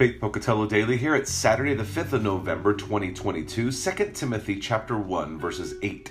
Faith Pocatello Daily here. It's Saturday, the 5th of November, 2022, 2 Timothy chapter 1, verses 8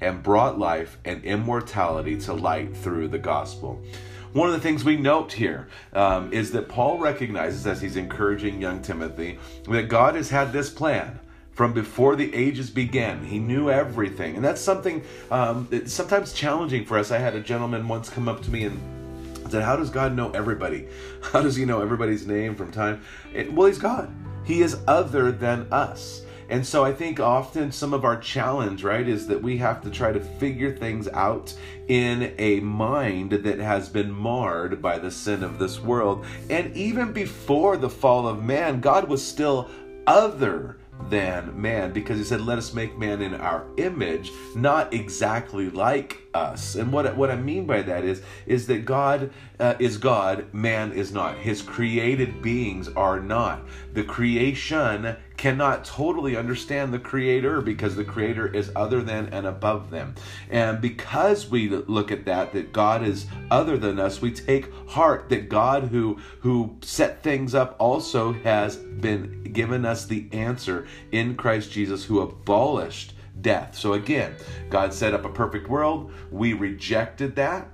and brought life and immortality to light through the gospel. One of the things we note here um, is that Paul recognizes, as he's encouraging young Timothy, that God has had this plan from before the ages began. He knew everything. And that's something um, sometimes challenging for us. I had a gentleman once come up to me and said, How does God know everybody? How does he know everybody's name from time? It, well, he's God. He is other than us. And so I think often some of our challenge, right, is that we have to try to figure things out in a mind that has been marred by the sin of this world. And even before the fall of man, God was still other than man because he said let us make man in our image not exactly like us. And what what i mean by that is is that god uh, is god man is not. His created beings are not. The creation cannot totally understand the creator because the creator is other than and above them. And because we look at that that god is other than us we take heart that god who who set things up also has been given us the answer in christ jesus who abolished death so again god set up a perfect world we rejected that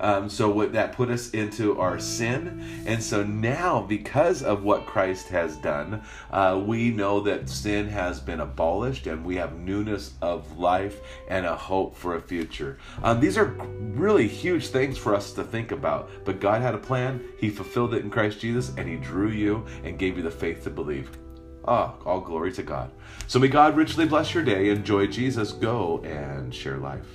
um, so what that put us into our sin, and so now because of what Christ has done, uh, we know that sin has been abolished, and we have newness of life and a hope for a future. Um, these are really huge things for us to think about. But God had a plan; He fulfilled it in Christ Jesus, and He drew you and gave you the faith to believe. Ah, all glory to God. So may God richly bless your day. Enjoy Jesus. Go and share life.